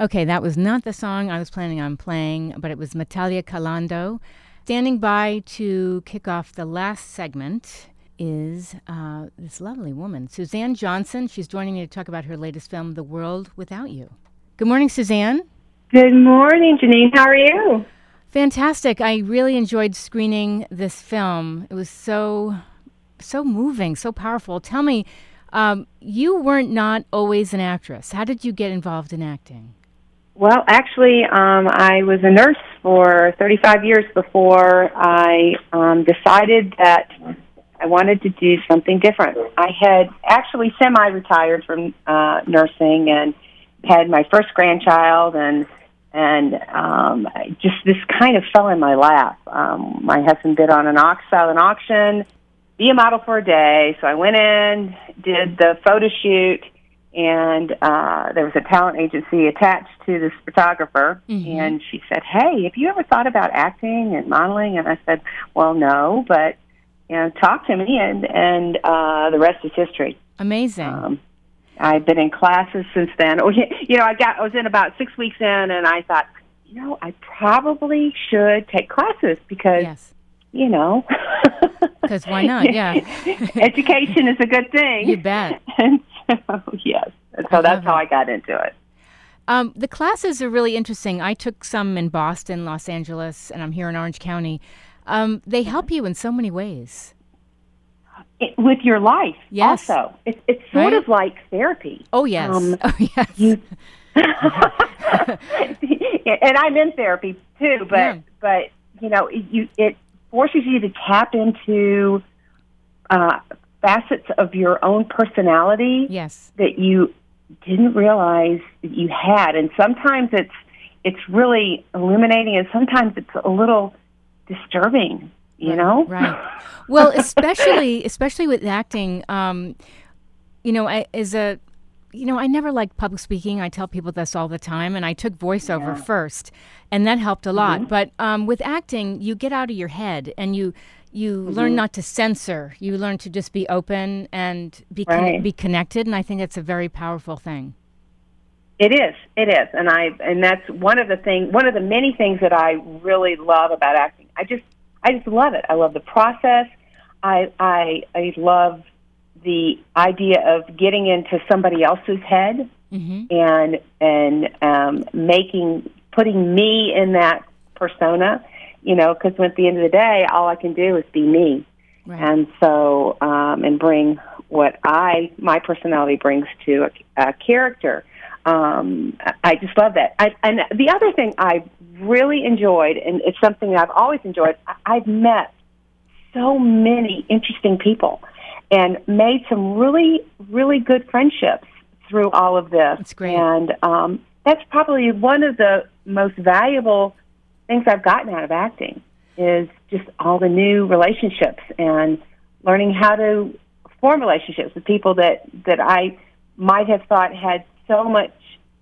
Okay, that was not the song I was planning on playing, but it was Natalia Calando. Standing by to kick off the last segment is uh, this lovely woman, Suzanne Johnson. She's joining me to talk about her latest film, The World Without You. Good morning, Suzanne. Good morning, Janine. How are you? Fantastic. I really enjoyed screening this film. It was so, so moving, so powerful. Tell me, um, you weren't not always an actress. How did you get involved in acting? Well, actually, um, I was a nurse for 35 years before I um, decided that I wanted to do something different. I had actually semi-retired from uh, nursing and had my first grandchild, and and um, just this kind of fell in my lap. Um, my husband bid on an aux silent auction, be a model for a day. So I went in, did the photo shoot, and uh, there was a talent agency attached to this photographer. Mhm. And she said, "Hey, have you ever thought about acting and modeling?" And I said, "Well, no, but you know, talk to me." And and uh, the rest is history. Amazing. Um, I've been in classes since then. Or you know, I got I was in about six weeks in, and I thought, you know, I probably should take classes because yes. you know, 'Cause why not? Yeah. education is a good thing. You bet. And yes, and so that's how it. I got into it. Um, the classes are really interesting. I took some in Boston, Los Angeles, and I'm here in Orange County. Um, they help you in so many ways. it with your life. Yes. Also, it's it's sort Right? of like therapy. Oh yes. Um, oh yes. you and I'm in therapy too, but Yeah. but you know, it- you it forces you to tap into uh, facets of your own personality yes. that you didn't realize that you had, and sometimes it's it's really illuminating, and sometimes it's a little disturbing. You know, Right. Well, especially especially with acting, um, you know, I, as a you know, I never liked public speaking. I tell people this all the time, and I took voiceover first, and that helped a lot. Mm-hmm. But um, with acting, you get out of your head, and you you Mm-hmm. learn not to censor. You learn to just be open and be con- Right. be connected, and I think it's a very powerful thing. It is. It is, and I and that's one of the thing. One of the many things that I really love about acting. I just I just love it. I love the process. I I I love the idea of getting into somebody else's head hmm and and um, making putting me in that persona. You know, because at the end of the day, all I can do is be me Right. and so um, and bring what I my personality brings to a, a character. Um, I just love that. I, and the other thing I really enjoyed, and it's something that I've always enjoyed. I, I've met so many interesting people and made some really really good friendships through all of this. That's great. And um, that's probably one of the most valuable things I've gotten out of acting is just all the new relationships and learning how to form relationships with people that that I might have thought had so much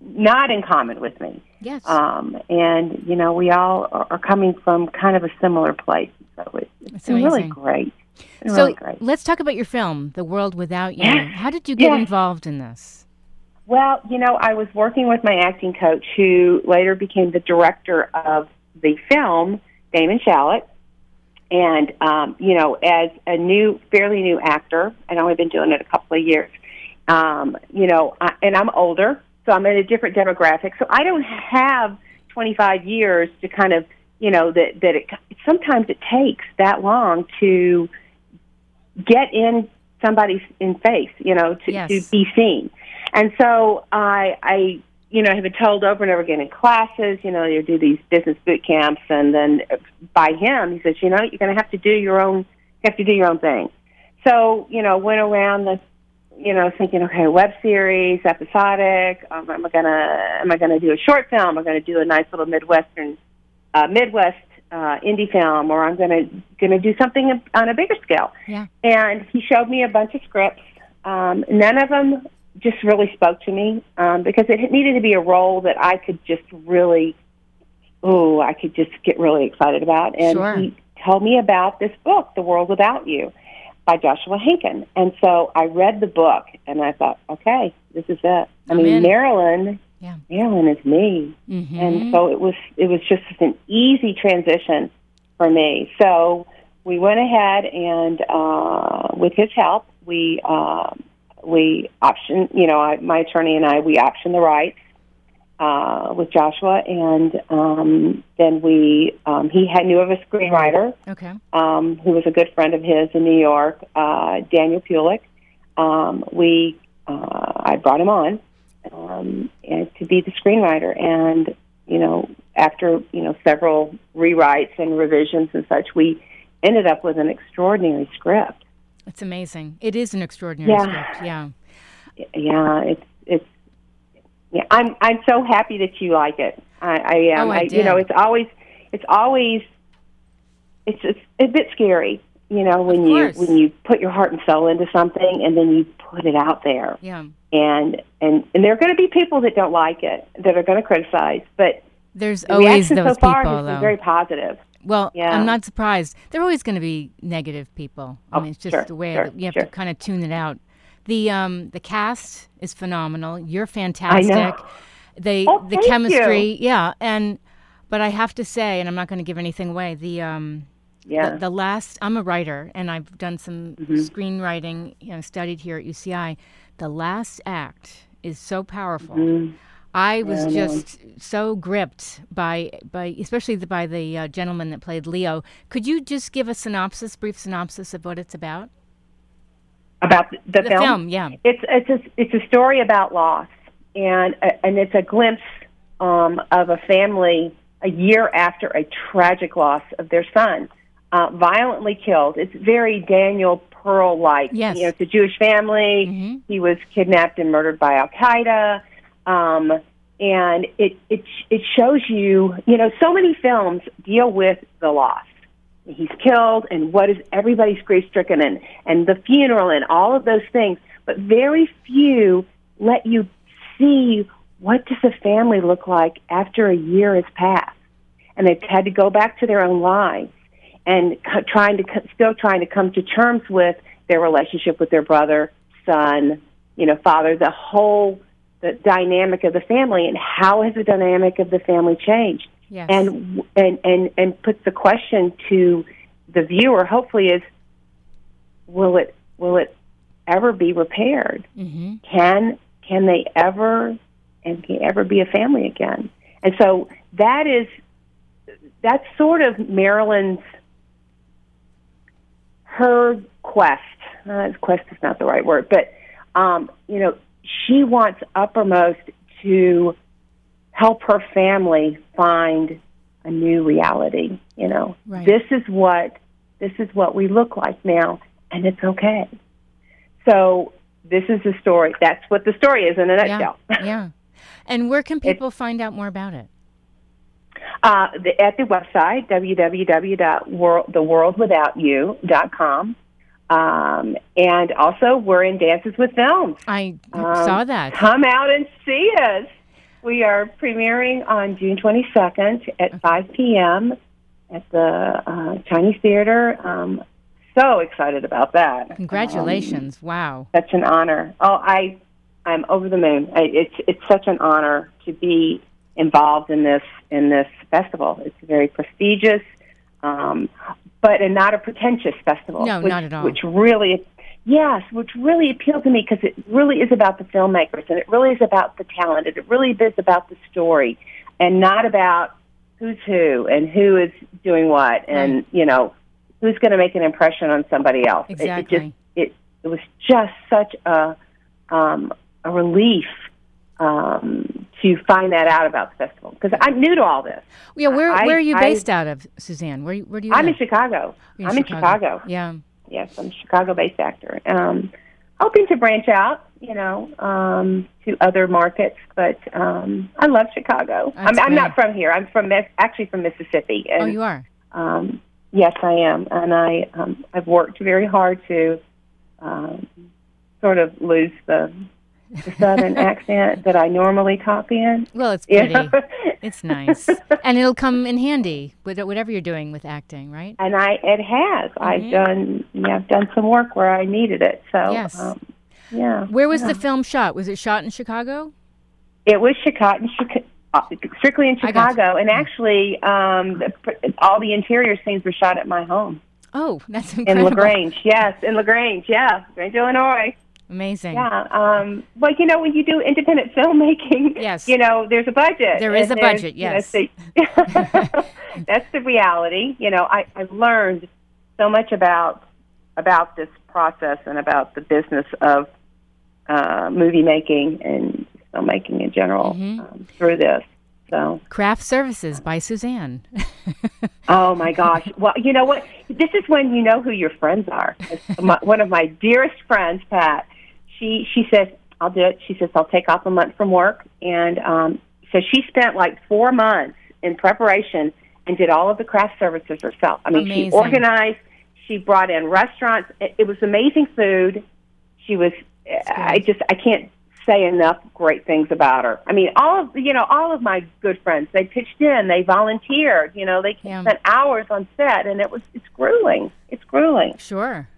not in common with me. Yes. Um, and you know, we all are coming from kind of a similar place. So it's, it's That's been really great. It's so really great. let's talk about your film, The World Without You. Yes. How did you get Yes. involved in this? Well, you know, I was working with my acting coach, who later became the director of the film, Damon Shalit. And um, you know, as a new, fairly new actor, I'd only been doing it a couple of years. Um, you know, I, and I'm older, so I'm in a different demographic. So I don't have 25 years to kind of, you know, that that it sometimes it takes that long to get in somebody's in face, you know, to, Yes. to be seen. And so I, I, you know, have been told over and over again in classes, you know, you do these business boot camps, and then by him, he says, you know, you're going to have to do your own, you have to do your own thing. So, you know, went around the, you know, thinking, okay, web series, episodic. Um, am I gonna, am I gonna do a short film? Am I gonna do a nice little midwestern, uh, Midwest uh, indie film, or I'm gonna gonna do something on a bigger scale? Yeah. and he showed me a bunch of scripts. Um, none of them just really spoke to me um, because it needed to be a role that I could just really, oh, I could just get really excited about. And Sure. he told me about this book, The World Without You, by Joshua Henkin. And so I read the book and I thought, okay, this is it. I mean, in. Marilyn Yeah. Marilyn is me. Mm-hmm. And so it was it was just an easy transition for me. So we went ahead and uh, with his help, we uh, we optioned. You know, I, my attorney and I we optioned the rights uh, with Joshua, and um, then we um, he had knew of a screenwriter Okay. um, who was a good friend of his in New York, uh, Daniel Pulick. Um, we uh, I brought him on um, and to be the screenwriter, and you know after you know several rewrites and revisions and such, we ended up with an extraordinary script. It's amazing. It is an extraordinary Yeah. script. Yeah. Yeah, it's it's. Yeah, I'm I'm so happy that you like it. I, I am. Oh, um, I you know, it's always it's always it's it's a bit scary. You know, when you when you put your heart and soul into something and then you put it out there, Yeah. and and and there are going to be people that don't like it, that are going to criticize, but There's the always reaction those so far people, has been though. very positive. Well, Yeah. I'm not surprised. There are always going to be negative people. I Oh, mean, it's just sure, the way sure, you have to kind of tune it out. The um the cast is phenomenal. You're fantastic. know. They Oh, the chemistry, yeah, and but I have to say, and I'm not going to give anything away. The um Yeah. the, the last I'm a writer and I've done some Mm-hmm. screenwriting, you know, studied here at UCI. The last act is so powerful. Mm-hmm. I was I know. just so gripped by by especially the, by the uh, gentleman that played Leo. Could you just give a synopsis, brief synopsis of what it's about? About the, the, The film? film, yeah. It's it's a, it's a story about loss, and uh, and it's a glimpse um, of a family a year after a tragic loss of their son, uh, violently killed. It's very Daniel Pearl like. Yes. You know, it's a Jewish family. Mhm. He was kidnapped and murdered by Al Qaeda. Um, and it, it it shows you, you know, so many films deal with the loss. He's killed, and what is everybody's grief stricken, and and the funeral, and all of those things. But very few let you see what does a family look like after a year has passed, and they've had to go back to their own lives and trying to still trying to come to terms with their relationship with their brother, son, you know, father, the whole the dynamic of the family, and how has the dynamic of the family changed? Yes. and and and and puts the question to the viewer hopefully is will it will it ever be repaired hmm can can they ever and can ever be a family again and so that is that's sort of marilyn's her quest uh, quest is not the right word but um you know she wants uppermost to help her family find a new reality you know Right. this is what this is what we look like now and it's okay so this is the story that's what the story is in a nutshell yeah. And where can people find out more about it? uh, the, at the website www.theworldwithoutyou.com um, and also we're in dances with films I Um, saw that. Come out and see us. We are premiering on June 22nd at 5 p.m. at the uh, Chinese Theater. Um, so excited about that. Congratulations. wow. Um, such an honor. Oh, I, I'm over the moon. I, it's it's such an honor to be involved in this in this festival. It's very prestigious, um, but and not a pretentious festival. No, which, not at all. Which really, yes, which really appealed to me because it really is about the filmmakers and it really is about the talent and it really is about the story, and not about who's who and who is doing what and Right. you know who's going to make an impression on somebody else. It- It, just it it was just such a um, a relief um, to find that out about the festival because I'm new to all this. Yeah, where I- where are you I- based out of, Suzanne? Where where do you I'm in? Chicago. You're I'm in Chicago. Yeah. Yes, I'm a Chicago-based actor. Um, hoping to branch out, you know, um, to other markets, but um, I love Chicago. I'm, I'm not from here. I'm from actually from Mississippi. And, Oh, you are. Um, yes, I am, and I um, I've worked very hard to um, sort of lose the southern accent that I normally talk in. Well, it's pretty. It's nice, and it'll come in handy with whatever you're doing with acting, right? and I it has. Mhm. I've done yeah, I've done some work where I needed it. So Yes. um, yeah. Where was yeah. the film shot? Was it shot in Chicago? It was Chicago, uh, strictly in Chicago, and actually, um, the, all the interior scenes were shot at my home. Oh, that's incredible. In La Grange, yes, in La Grange, yeah, La Grange, Illinois. Amazing. Yeah. Um, well, you know, when you do independent filmmaking, yes. you know, there's a budget. There is a budget, yes. You know, that's the reality. You know, I, I've learned so much about about this process and about the business of uh, movie making and filmmaking in general mm-hmm. um, through this. So craft services by Suzanne. oh my gosh! Well, you know what? This is when you know who your friends are. My, one of my dearest friends, Pat. She she says I'll do it. She says I'll take off a month from work, and um, so she spent like four months in preparation and did all of the craft services herself. I mean, Amazing. she organized. She brought in restaurants. It, it was amazing food. She was. I just I can't say enough great things about her. I mean, all of you know, all of my good friends, they pitched in, they volunteered. You know, they yeah. spent hours on set, and it was it's grueling. It's grueling. Sure.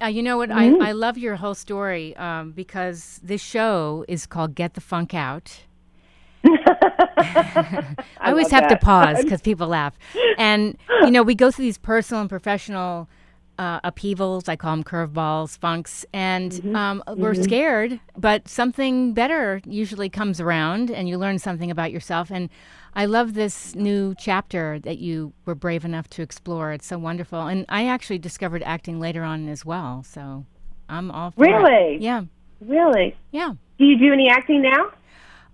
Uh, you know what? Mm-hmm. I, I love your whole story um, because this show is called Get the Funk Out. I, I always have that. to pause because people laugh. And, you know, we go through these personal and professional uh, upheavals. I call them curveballs, funks, and mm-hmm. Um, mm-hmm. we're scared, but something better usually comes around, and you learn something about yourself. And I love this new chapter that you were brave enough to explore. It's so wonderful, and I actually discovered acting later on as well. So I'm all for really, it. yeah, really, yeah. Do you do any acting now?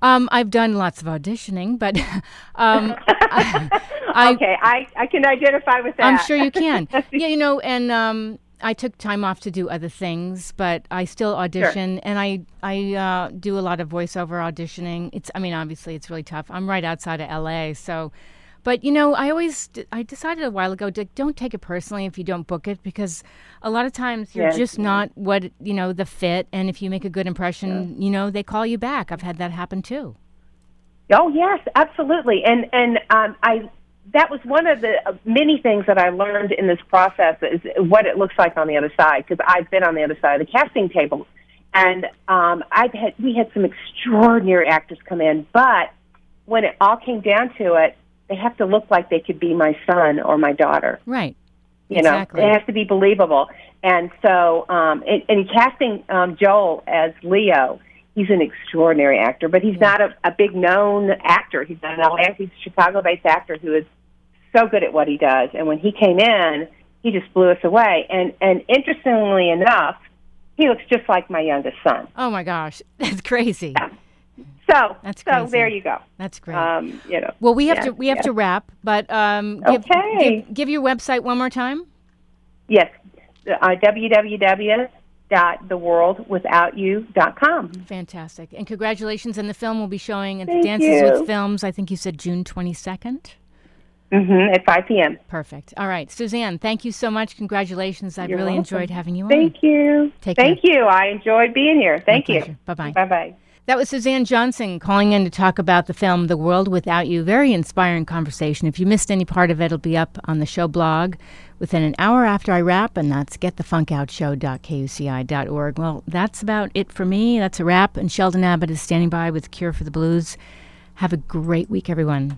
Um, I've done lots of auditioning, but um, I, okay, I, I can identify with that. I'm sure you can. yeah, you know, and um, I took time off to do other things, but I still audition, sure. and I I uh, do a lot of voiceover auditioning. It's I mean, obviously, it's really tough. I'm right outside of L.A., so. But you know, I always I decided a while ago to don't take it personally if you don't book it because a lot of times you're yes, just not what you know the fit, and if you make a good impression, yeah. you know they call you back. I've had that happen too. Oh yes, absolutely, and and um, I that was one of the uh, many things that I learned in this process is what it looks like on the other side because I've been on the other side of the casting table, and um, I've had we had some extraordinary actors come in, but when it all came down to it, they have to look like they could be my son or my daughter. Right. You exactly. know, it has to be believable. And so, um, in, in casting um, Joel as Leo, he's an extraordinary actor, but he's yeah. not a, a big known actor. He's not an LA. He's a Chicago-based actor who is so good at what he does. And when he came in, he just blew us away. And and interestingly enough, he looks just like my youngest son. Oh my gosh, that's crazy. So that's so crazy. there you go. That's great. Um, you know. Well, we have yeah, to we have yeah. to wrap, but um, give, okay. Give, give, your website one more time. Yes, uh, www.theworldwithoutyou.com. Fantastic, and congratulations! And the film will be showing at Thank the Dances you. with Films. I think you said June twenty second. Mm-hmm, at 5 p.m. Perfect. All right. Suzanne, thank you so much. Congratulations. I've You're really welcome. enjoyed having you on. Thank you. Take Thank care. you. I enjoyed being here. Thank My you. Bye-bye. Bye-bye. That was Suzanne Johnson calling in to talk about the film The World Without You. Very inspiring conversation. If you missed any part of it, it'll be up on the show blog within an hour after I wrap, and that's getthefunkoutshow.kuci.org. Well, that's about it for me. That's a wrap, and Sheldon Abbott is standing by with Cure for the Blues. Have a great week, everyone.